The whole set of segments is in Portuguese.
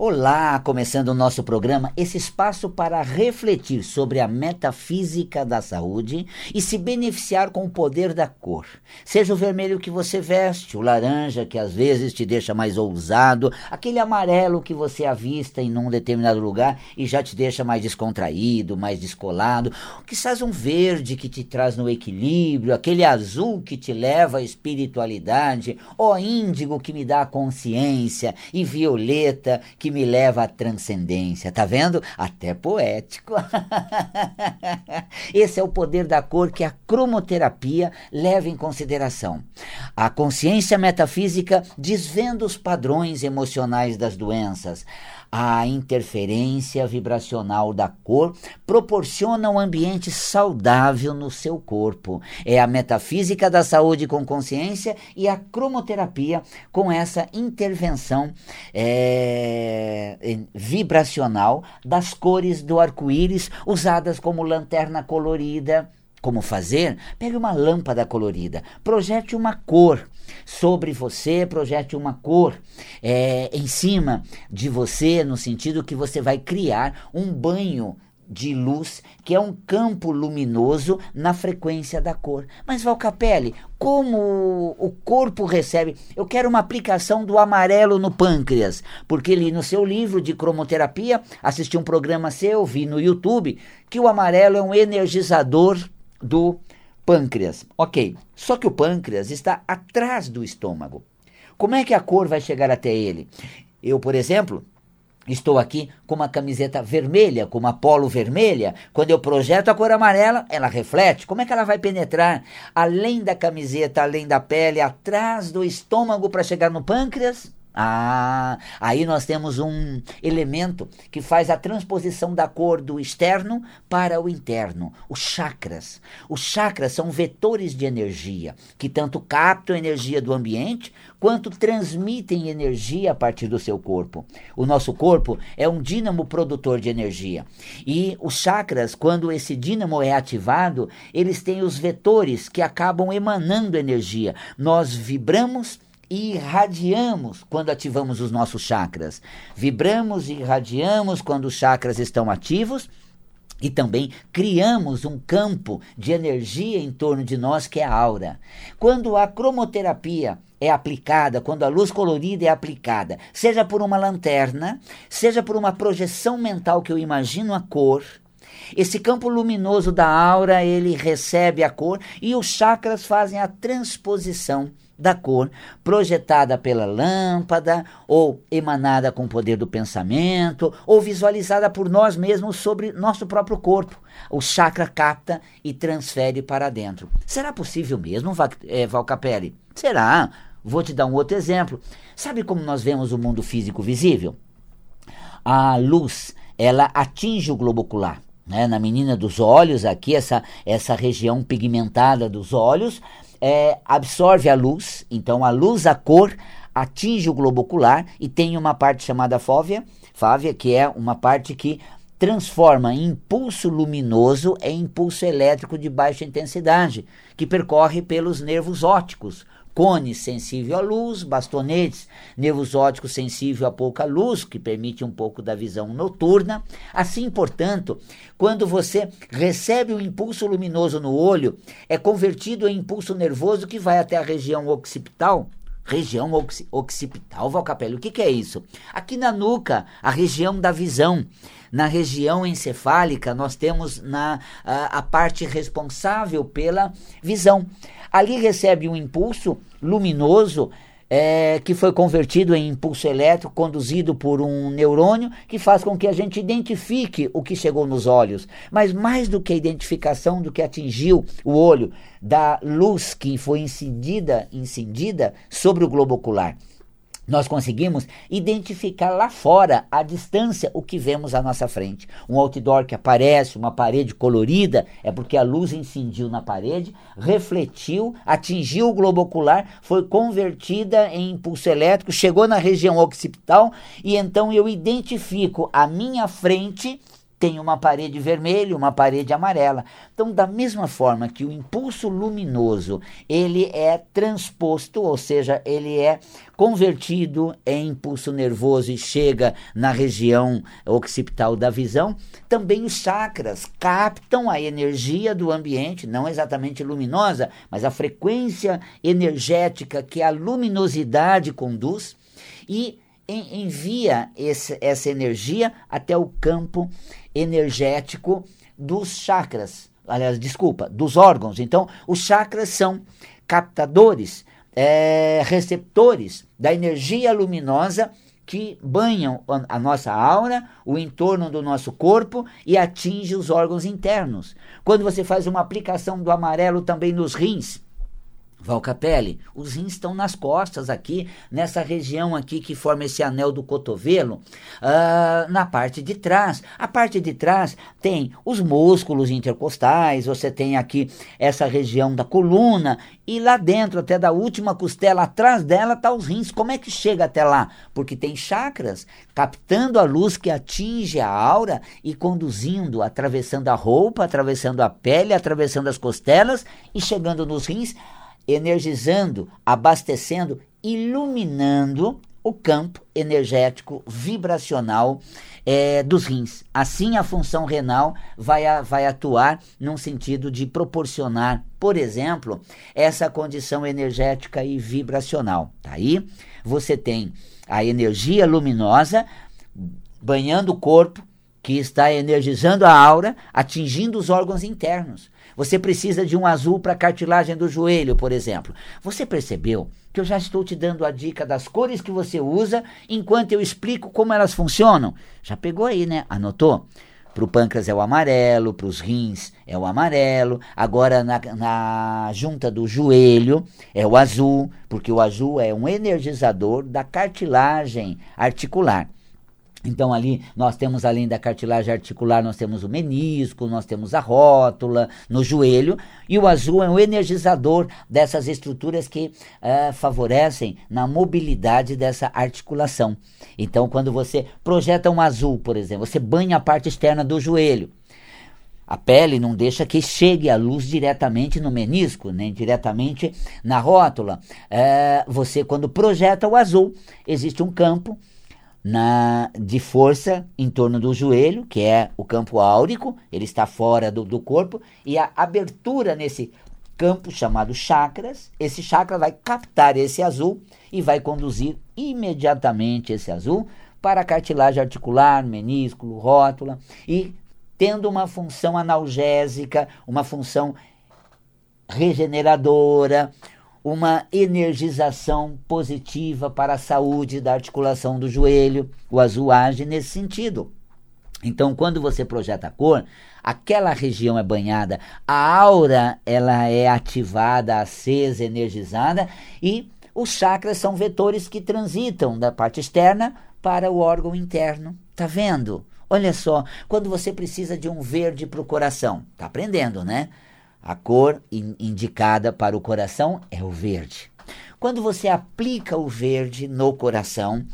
Olá, começando o nosso programa, esse espaço para refletir sobre a metafísica da saúde e se beneficiar com o poder da cor. Seja o vermelho que você veste, o laranja que às vezes te deixa mais ousado, aquele amarelo que você avista em um determinado lugar e já te deixa mais descontraído, mais descolado, quizás um verde que te traz no equilíbrio, aquele azul que te leva à espiritualidade, ou índigo que me dá a consciência e violeta que que me leva à transcendência. Tá vendo? Até poético. Esse é o poder da cor que a cromoterapia leva em consideração. A consciência metafísica desvenda os padrões emocionais das doenças. A interferência vibracional da cor proporciona um ambiente saudável no seu corpo. É a metafísica da saúde com consciência e a cromoterapia com essa intervenção é, vibracional das cores do arco-íris usadas como lanterna colorida como fazer? Pegue uma lâmpada colorida, projete uma cor sobre você, projete uma cor é, em cima de você, no sentido que você vai criar um banho de luz, que é um campo luminoso na frequência da cor. Mas Valcapelli, como o corpo recebe? Eu quero uma aplicação do amarelo no pâncreas, porque li no seu livro de cromoterapia, assisti um programa seu, vi no YouTube, que o amarelo é um energizador do pâncreas. Ok, só que o pâncreas está atrás do estômago. Como é que a cor vai chegar até ele? Eu, por exemplo, Estou aqui com uma camiseta vermelha, com uma polo vermelha. Quando eu projeto a cor amarela, ela reflete. Como é que ela vai penetrar além da camiseta, além da pele, atrás do estômago para chegar no pâncreas? Ah, aí nós temos um elemento que faz a transposição da cor do externo para o interno, os chakras. Os chakras são vetores de energia que tanto captam energia do ambiente quanto transmitem energia a partir do seu corpo. O nosso corpo é um dínamo produtor de energia. E os chakras, quando esse dínamo é ativado, eles têm os vetores que acabam emanando energia. Nós vibramos e irradiamos quando ativamos os nossos chakras. Vibramos e irradiamos quando os chakras estão ativos. E também criamos um campo de energia em torno de nós que é a aura. Quando a cromoterapia é aplicada, quando a luz colorida é aplicada, seja por uma lanterna, seja por uma projeção mental que eu imagino a cor, esse campo luminoso da aura, ele recebe a cor e os chakras fazem a transposição da cor projetada pela lâmpada ou emanada com o poder do pensamento ou visualizada por nós mesmos sobre nosso próprio corpo. O chakra capta e transfere para dentro. Será possível mesmo, Val, é, Val Capelli? Será? Vou te dar um outro exemplo. Sabe como nós vemos o mundo físico visível? A luz, ela atinge o globo ocular. Né? Na menina dos olhos, aqui, essa, essa região pigmentada dos olhos, é, absorve a luz, então a luz, a cor, atinge o globo ocular e tem uma parte chamada fóvea, fávea, que é uma parte que transforma impulso luminoso em impulso elétrico de baixa intensidade, que percorre pelos nervos ópticos, cone sensível à luz, bastonetes, nervos ópticos sensível a pouca luz, que permite um pouco da visão noturna. Assim, portanto, quando você recebe o impulso luminoso no olho, é convertido em impulso nervoso que vai até a região occipital, região occipital, Valcapelli, o que, que, é isso? Aqui na nuca, a região da visão. Na região encefálica, nós temos na, a, a parte responsável pela visão. Ali recebe um impulso luminoso é, que foi convertido em impulso elétrico conduzido por um neurônio que faz com que a gente identifique o que chegou nos olhos. Mas mais do que a identificação do que atingiu o olho, da luz que foi incendida, incendida sobre o globo ocular nós conseguimos identificar lá fora, à distância, o que vemos à nossa frente. Um outdoor que aparece, uma parede colorida, é porque a luz incidiu na parede, refletiu, atingiu o globo ocular, foi convertida em impulso elétrico, chegou na região occipital e então eu identifico à minha frente tem uma parede vermelha, uma parede amarela. Então, da mesma forma que o impulso luminoso, ele é transposto, ou seja, ele é convertido em impulso nervoso e chega na região occipital da visão, também os chakras captam a energia do ambiente, não exatamente luminosa, mas a frequência energética que a luminosidade conduz e envia esse, essa energia até o campo energético dos chakras. Aliás, desculpa, dos órgãos. Então, os chakras são captadores, é, receptores da energia luminosa que banham a nossa aura, o entorno do nosso corpo e atinge os órgãos internos. Quando você faz uma aplicação do amarelo também nos rins, Valcapelli, os rins estão nas costas aqui, nessa região aqui que forma esse anel do cotovelo, uh, na parte de trás. A parte de trás tem os músculos intercostais, você tem aqui essa região da coluna, e lá dentro, até da última costela, atrás dela está os rins. Como é que chega até lá? Porque tem chakras captando a luz que atinge a aura e conduzindo, atravessando a roupa, atravessando a pele, atravessando as costelas e chegando nos rins energizando, abastecendo, iluminando o campo energético vibracional é, dos rins. Assim, a função renal vai, a, vai atuar num sentido de proporcionar, por exemplo, essa condição energética e vibracional. Tá aí você tem a energia luminosa banhando o corpo, que está energizando a aura, atingindo os órgãos internos. Você precisa de um azul para cartilagem do joelho, por exemplo. Você percebeu que eu já estou te dando a dica das cores que você usa enquanto eu explico como elas funcionam? Já pegou aí, né? Anotou? Para o pâncreas é o amarelo, para os rins é o amarelo, agora na, na junta do joelho é o azul, porque o azul é um energizador da cartilagem articular. Então ali nós temos além da cartilagem articular, nós temos o menisco, nós temos a rótula no joelho e o azul é um energizador dessas estruturas que uh, favorecem na mobilidade dessa articulação. Então quando você projeta um azul, por exemplo, você banha a parte externa do joelho. A pele não deixa que chegue a luz diretamente no menisco, nem diretamente na rótula. Uh, você, quando projeta o azul, existe um campo na, de força em torno do joelho, que é o campo áurico, ele está fora do, do corpo, e a abertura nesse campo chamado chakras, esse chakra vai captar esse azul e vai conduzir imediatamente esse azul para a cartilagem articular, menisco, rótula, e tendo uma função analgésica, uma função regeneradora, uma energização positiva para a saúde da articulação do joelho. O azul age nesse sentido. Então, quando você projeta a cor, aquela região é banhada, a aura ela é ativada, acesa, energizada e os chakras são vetores que transitam da parte externa para o órgão interno. Tá vendo? Olha só, quando você precisa de um verde para o coração, tá aprendendo, né? A cor in indicada para o coração é o verde. Quando você aplica o verde no coração,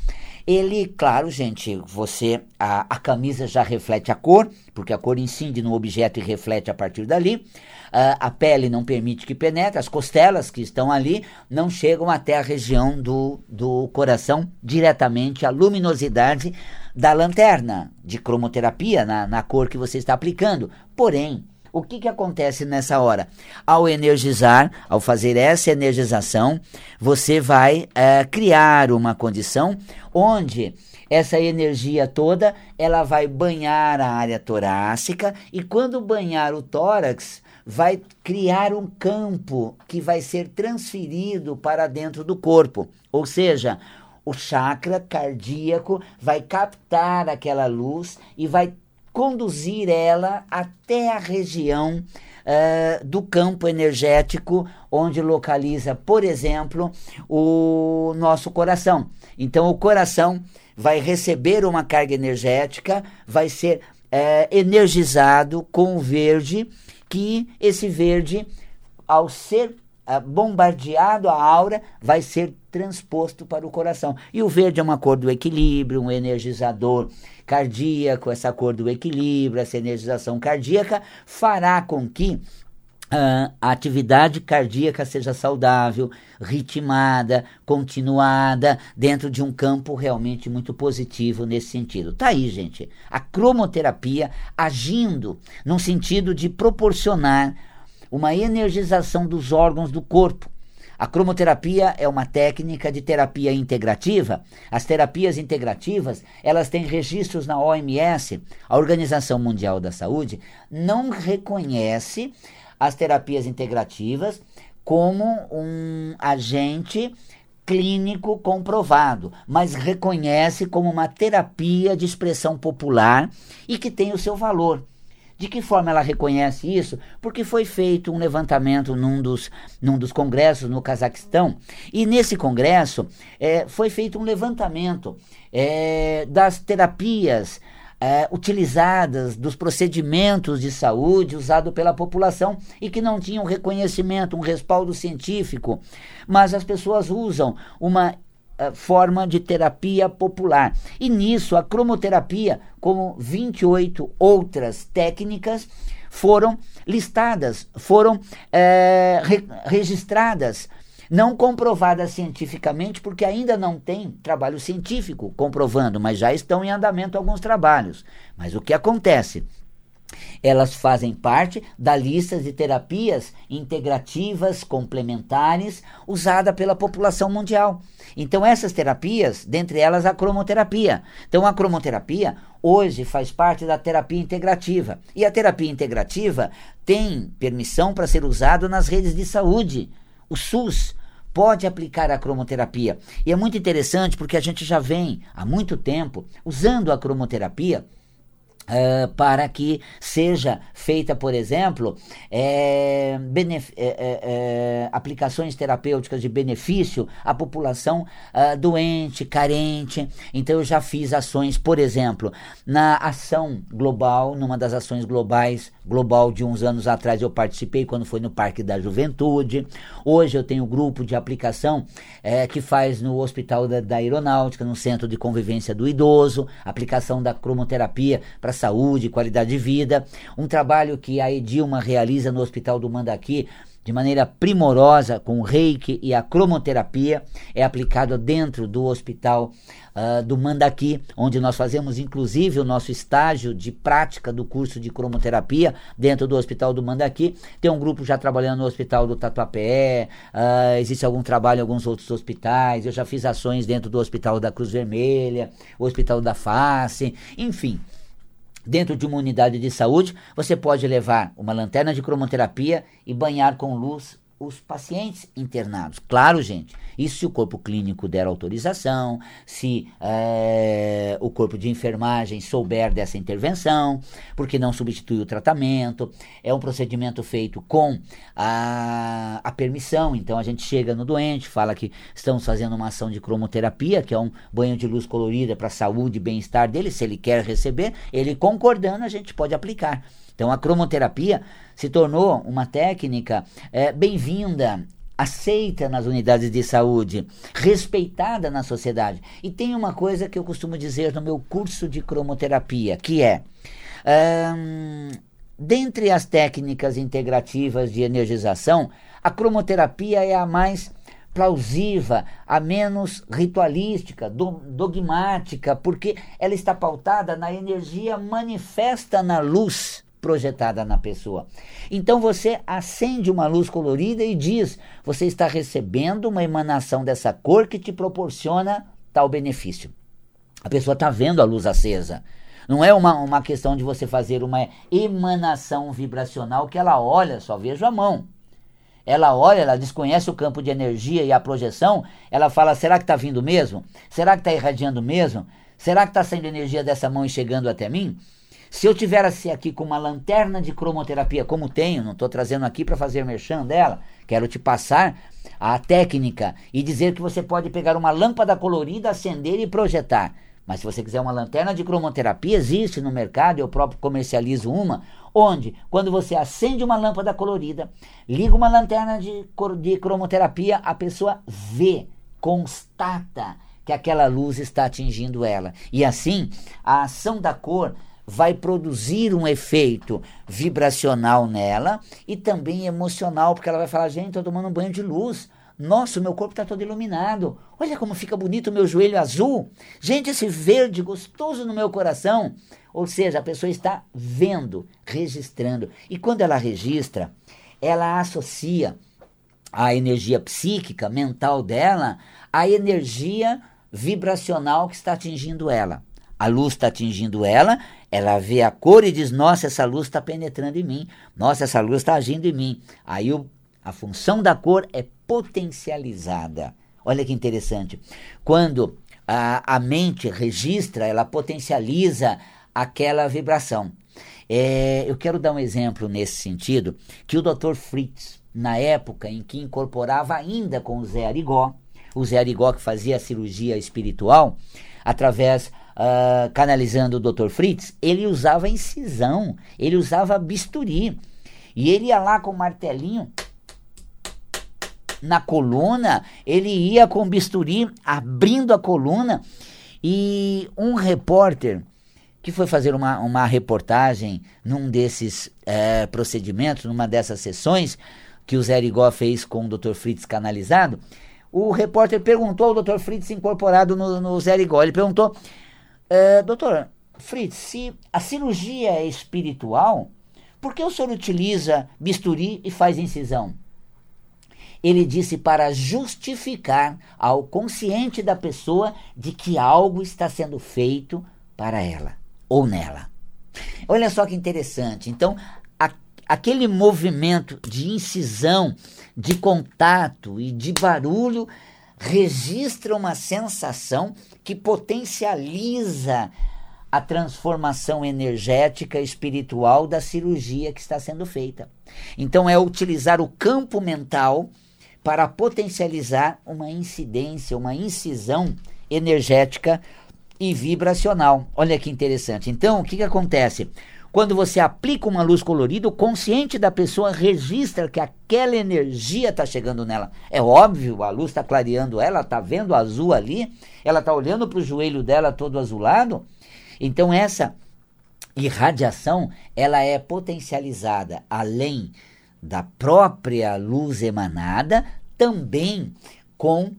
ele, claro, gente, você a, a camisa já reflete a cor, porque a cor incide no objeto e reflete a partir dali. Uh, a pele não permite que penetre, as costelas que estão ali não chegam até a região do, do coração diretamente, a luminosidade da lanterna de cromoterapia na, na cor que você está aplicando. Porém, o que, que acontece nessa hora? Ao energizar, ao fazer essa energização, você vai é, criar uma condição onde essa energia toda ela vai banhar a área torácica e quando banhar o tórax vai criar um campo que vai ser transferido para dentro do corpo, ou seja, o chakra cardíaco vai captar aquela luz e vai conduzir ela até a região uh, do campo energético, onde localiza, por exemplo, o nosso coração. Então, o coração vai receber uma carga energética, vai ser uh, energizado com o verde, que esse verde, ao ser bombardeado a aura, vai ser transposto para o coração. E o verde é uma cor do equilíbrio, um energizador cardíaco, essa cor do equilíbrio, essa energização cardíaca fará com que Uh, a atividade cardíaca seja saudável, ritmada, continuada, dentro de um campo realmente muito positivo nesse sentido. Tá aí, gente, a cromoterapia agindo num sentido de proporcionar uma energização dos órgãos do corpo. A cromoterapia é uma técnica de terapia integrativa. As terapias integrativas, elas têm registros na OMS, a Organização Mundial da Saúde, não reconhece as terapias integrativas como um agente clínico comprovado, mas reconhece como uma terapia de expressão popular e que tem o seu valor. De que forma ela reconhece isso? Porque foi feito um levantamento num dos, num dos congressos no Cazaquistão, e nesse congresso é, foi feito um levantamento é, das terapias é, utilizadas, dos procedimentos de saúde usados pela população e que não tinham reconhecimento, um respaldo científico, mas as pessoas usam uma forma de terapia popular. E nisso, a cromoterapia, como 28 outras técnicas, foram listadas, foram é, re registradas não comprovada cientificamente, porque ainda não tem trabalho científico comprovando, mas já estão em andamento alguns trabalhos. Mas o que acontece? Elas fazem parte da lista de terapias integrativas complementares usada pela população mundial. Então, essas terapias, dentre elas a cromoterapia. Então, a cromoterapia hoje faz parte da terapia integrativa. E a terapia integrativa tem permissão para ser usada nas redes de saúde o SUS pode aplicar a cromoterapia. E é muito interessante porque a gente já vem há muito tempo usando a cromoterapia Uh, para que seja feita, por exemplo, é, é, é, aplicações terapêuticas de benefício à população uh, doente, carente. Então, eu já fiz ações, por exemplo, na ação global, numa das ações globais, global de uns anos atrás, eu participei quando foi no Parque da Juventude. Hoje, eu tenho um grupo de aplicação que faz no Hospital da, da Aeronáutica, no Centro de Convivência do Idoso, aplicação da cromoterapia para saúde, qualidade de vida. Um trabalho que a Edilma realiza no Hospital do Mandaqui de maneira primorosa com o reiki e a cromoterapia, é aplicado dentro do hospital uh, do Mandaqui, onde nós fazemos inclusive o nosso estágio de prática do curso de cromoterapia dentro do hospital do Mandaqui. Tem um grupo já trabalhando no hospital do Tatuapé, uh, existe algum trabalho em alguns outros hospitais, eu já fiz ações dentro do hospital da Cruz Vermelha, o hospital da Face, enfim. Dentro de uma unidade de saúde, você pode levar uma lanterna de cromoterapia e banhar com luz os pacientes internados. Claro, gente, isso se o corpo clínico der autorização, se é, o corpo de enfermagem souber dessa intervenção, porque não substitui o tratamento. É um procedimento feito com a, a permissão, então a gente chega no doente, fala que estamos fazendo uma ação de cromoterapia, que é um banho de luz colorida para a saúde e bem-estar dele, se ele quer receber, ele concordando, a gente pode aplicar. Então a cromoterapia se tornou uma técnica é, bem-vinda, aceita nas unidades de saúde, respeitada na sociedade. E tem uma coisa que eu costumo dizer no meu curso de cromoterapia, que é. Hum, dentre as técnicas integrativas de energização, a cromoterapia é a mais plausível, a menos ritualística, dogmática, porque ela está pautada na energia manifesta na luz projetada na pessoa. Então você acende uma luz colorida e diz: você está recebendo uma emanação dessa cor que te proporciona tal benefício. A pessoa está vendo a luz acesa. Não é uma, uma questão de você fazer uma emanação vibracional que ela olha, só vejo a mão. Ela olha, ela desconhece o campo de energia e a projeção, ela fala: será que está vindo mesmo? Será que está irradiando mesmo? Será que está saindo energia dessa mão e chegando até mim? Se eu tivesse aqui com uma lanterna de cromoterapia, como tenho, não estou trazendo aqui para fazer merchan dela, quero te passar a técnica e dizer que você pode pegar uma lâmpada colorida, acender e projetar. Mas se você quiser uma lanterna de cromoterapia, existe no mercado, eu próprio comercializo uma, onde, quando você acende uma lâmpada colorida, liga uma lanterna de, de cromoterapia, a pessoa vê, constata que aquela luz está atingindo ela. E assim, a ação da cor vai produzir um efeito vibracional nela e também emocional, porque ela vai falar: gente, estou tomando um banho de luz. Nossa, o meu corpo está todo iluminado. Olha como fica bonito o meu joelho azul. Gente, esse verde gostoso no meu coração. Ou seja, a pessoa está vendo, registrando. E quando ela registra, ela associa a energia psíquica, mental dela, à energia vibracional que está atingindo ela. A luz está atingindo ela, ela vê a cor e diz: Nossa, essa luz está penetrando em mim. Nossa, essa luz está agindo em mim. Aí o, a função da cor é potencializada. Olha que interessante. Quando a, a mente registra, ela potencializa aquela vibração. É, eu quero dar um exemplo nesse sentido, que o Dr. Fritz, na época em que incorporava ainda com o Zé Arigó, o Zé Arigó que fazia a cirurgia espiritual, através, uh, canalizando o Dr. Fritz, ele usava incisão, ele usava bisturi, e ele ia lá com o martelinho, na coluna, ele ia com bisturi abrindo a coluna e um repórter que foi fazer uma, uma reportagem num desses é, procedimentos, numa dessas sessões que o Zé Rigó fez com o Dr. Fritz canalizado, o repórter perguntou ao Dr. Fritz incorporado no, no Zé Rigó, ele perguntou, é, doutor Fritz, se a cirurgia é espiritual, por que o senhor utiliza bisturi e faz incisão? ele disse para justificar ao consciente da pessoa de que algo está sendo feito para ela ou nela. Olha só que interessante. Então, aquele movimento de incisão, de contato e de barulho registra uma sensação que potencializa a transformação energética espiritual da cirurgia que está sendo feita. Então, é utilizar o campo mental para potencializar uma incidência, uma incisão energética e vibracional. Olha que interessante. Então, o que, que acontece? Quando você aplica uma luz colorida, o consciente da pessoa registra que aquela energia está chegando nela. É óbvio, a luz está clareando ela, está vendo azul ali, ela está olhando para o joelho dela todo azulado. Então, essa irradiação ela é potencializada além da própria luz emanada, também com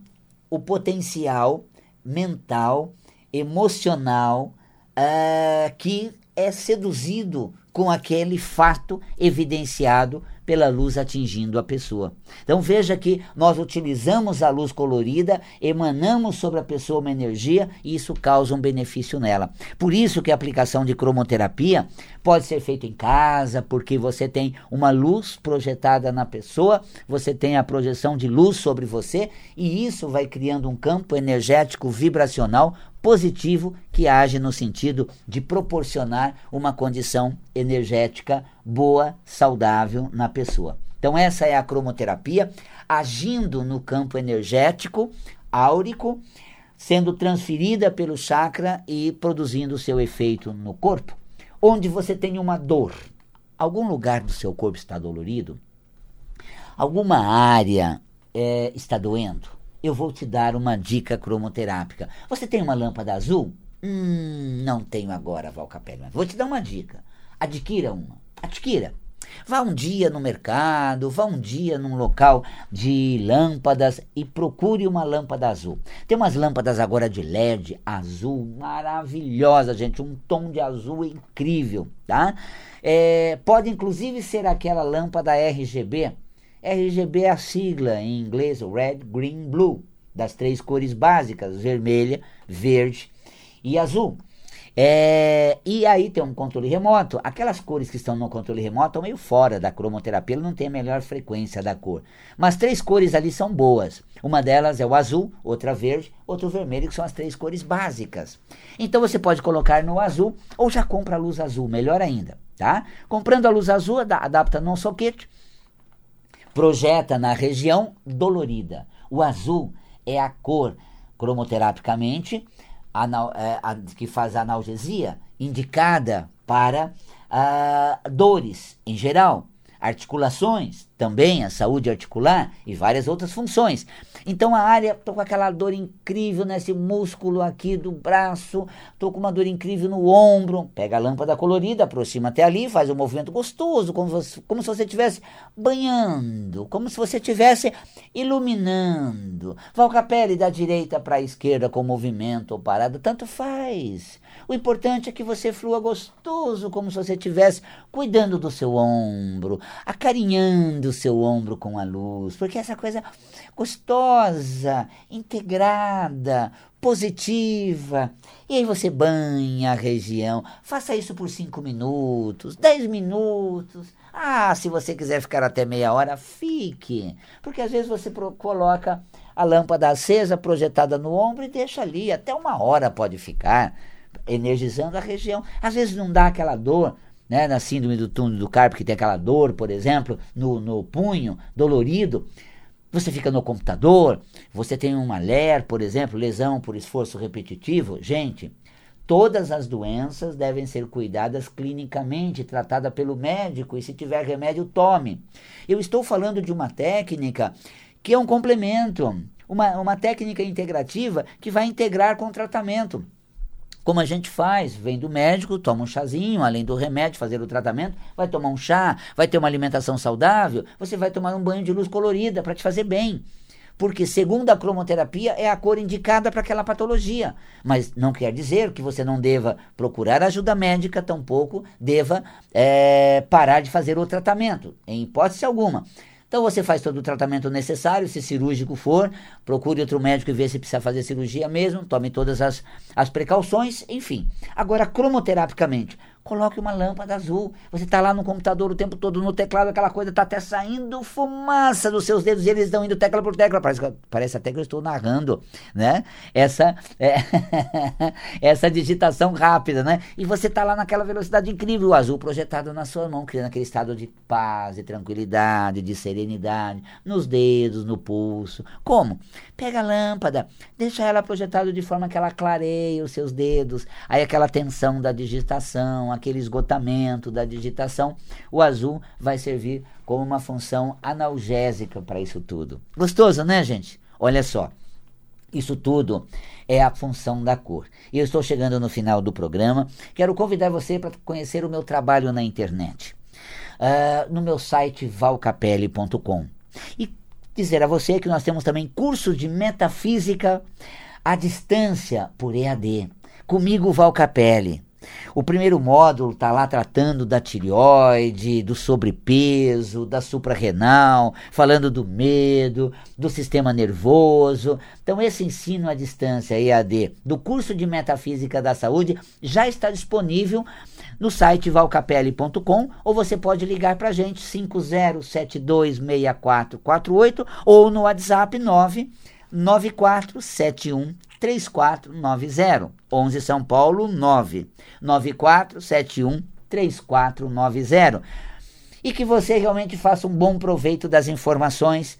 o potencial mental, emocional, uh, que é seduzido com aquele fato evidenciado pela luz atingindo a pessoa. Então veja que nós utilizamos a luz colorida, emanamos sobre a pessoa uma energia e isso causa um benefício nela. Por isso que a aplicação de cromoterapia pode ser feita em casa, porque você tem uma luz projetada na pessoa, você tem a projeção de luz sobre você e isso vai criando um campo energético vibracional positivo que age no sentido de proporcionar uma condição energética boa, saudável na pessoa. Então, essa é a cromoterapia agindo no campo energético, áurico, sendo transferida pelo chakra e produzindo seu efeito no corpo. Onde você tem uma dor, algum lugar do seu corpo está dolorido, alguma área é, está doendo, eu vou te dar uma dica cromoterápica. Você tem uma lâmpada azul? Hum, não tenho agora, Val Capelli, mas vou te dar uma dica. Adquira uma. Adquira. Vá um dia no mercado, vá um dia num local de lâmpadas e procure uma lâmpada azul. Tem umas lâmpadas agora de LED azul, maravilhosa, gente, um tom de azul incrível, tá? É, pode inclusive ser aquela lâmpada RGB RGB é a sigla em inglês Red, Green, Blue, das três cores básicas, vermelha, verde e azul. É, e aí tem um controle remoto. Aquelas cores que estão no controle remoto estão meio fora da cromoterapia, não tem a melhor frequência da cor. Mas três cores ali são boas. Uma delas é o azul, outra verde, outra vermelho, que são as três cores básicas. Então você pode colocar no azul ou já compra a luz azul, melhor ainda, tá? Comprando a luz azul, adapta no soquete, projeta na região dolorida. O azul é a cor, cromoterapicamente, anal, é, a, que faz analgesia, indicada para uh, dores em geral, articulações, também a saúde articular e várias outras funções. Então a área, tô com aquela dor incrível nesse músculo aqui do braço, tô com uma dor incrível no ombro. Pega a lâmpada colorida, aproxima até ali, faz um movimento gostoso, como, você, como se você estivesse banhando, como se você estivesse iluminando. Valca a pele da direita para a esquerda com movimento ou parada, tanto faz. O importante é que você flua gostoso, como se você estivesse cuidando do seu ombro, acarinhando o seu ombro com a luz, porque essa coisa gostosa, integrada, positiva. E aí você banha a região. Faça isso por 5 minutos, 10 minutos. Ah, se você quiser ficar até meia hora, fique. Porque às vezes você coloca a lâmpada acesa, projetada no ombro e deixa ali. Até uma hora pode ficar energizando a região. Às vezes não dá aquela dor, né, na síndrome do túnel do carpo, que tem aquela dor, por exemplo, no, no punho, dolorido. Você fica no computador, você tem uma LER, por exemplo, lesão por esforço repetitivo. Gente, todas as doenças devem ser cuidadas clinicamente, tratada pelo médico, e se tiver remédio, tome. Eu estou falando de uma técnica que é um complemento, uma, uma técnica integrativa que vai integrar com o tratamento. Como a gente faz, vem do médico, toma um chazinho, além do remédio, fazer o tratamento, vai tomar um chá, vai ter uma alimentação saudável, você vai tomar um banho de luz colorida para te fazer bem. Porque, segundo a cromoterapia, é a cor indicada para aquela patologia. Mas não quer dizer que você não deva procurar ajuda médica, tampouco deva é, parar de fazer o tratamento, em hipótese alguma. Então você faz todo o tratamento necessário, se cirúrgico for, procure outro médico e vê se precisa fazer cirurgia mesmo, tome todas as, as precauções, enfim. Agora, cromoterapicamente, coloque uma lâmpada azul. Você está lá no computador o tempo todo, no teclado, aquela coisa está até saindo fumaça dos seus dedos e eles estão indo tecla por tecla. Parece, parece até que eu estou narrando, né? Essa, é, essa digitação rápida, né? E você está lá naquela velocidade incrível, o azul projetado na sua mão, criando aquele estado de paz, de tranquilidade, de serenidade, nos dedos, no pulso. Como? Pega a lâmpada, deixa ela projetada de forma que ela clareie os seus dedos, aí aquela tensão da digitação, aquele esgotamento da digitação, o azul vai servir como uma função analgésica para isso tudo. Gostoso, né, gente? Olha só. Isso tudo é a função da cor. E eu estou chegando no final do programa. Quero convidar você para conhecer o meu trabalho na internet. Uh, no meu site valcapelli.com. E dizer a você que nós temos também cursos de metafísica à distância por EAD. Comigo, Valcapelli. O primeiro módulo está lá tratando da tireoide, do sobrepeso, da suprarrenal, falando do medo, do sistema nervoso. Então, esse ensino à distância, EAD, do curso de Metafísica da Saúde, já está disponível no site valcapelli.com ou você pode ligar para a gente 50726448 ou no WhatsApp 99471 3490. 11 São Paulo 9 9471 3490. E que você realmente faça um bom proveito das informações.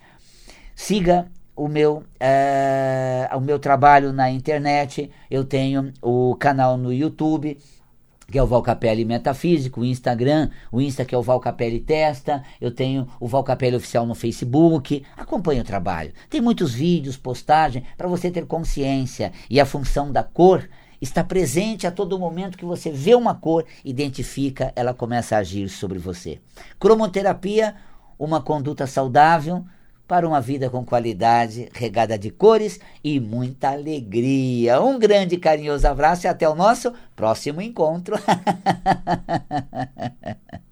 Siga o meu, uh, o meu trabalho na internet. Eu tenho o canal no YouTube que é o Valcapelli Metafísico, o Instagram, o Insta que é o Valcapelli Testa, eu tenho o Valcapelli Oficial no Facebook, acompanhe o trabalho. Tem muitos vídeos, postagem, para você ter consciência e a função da cor está presente a todo momento que você vê uma cor, identifica, ela começa a agir sobre você. Cromoterapia, uma conduta saudável, para uma vida com qualidade, regada de cores e muita alegria. Um grande carinhoso abraço e até o nosso próximo encontro.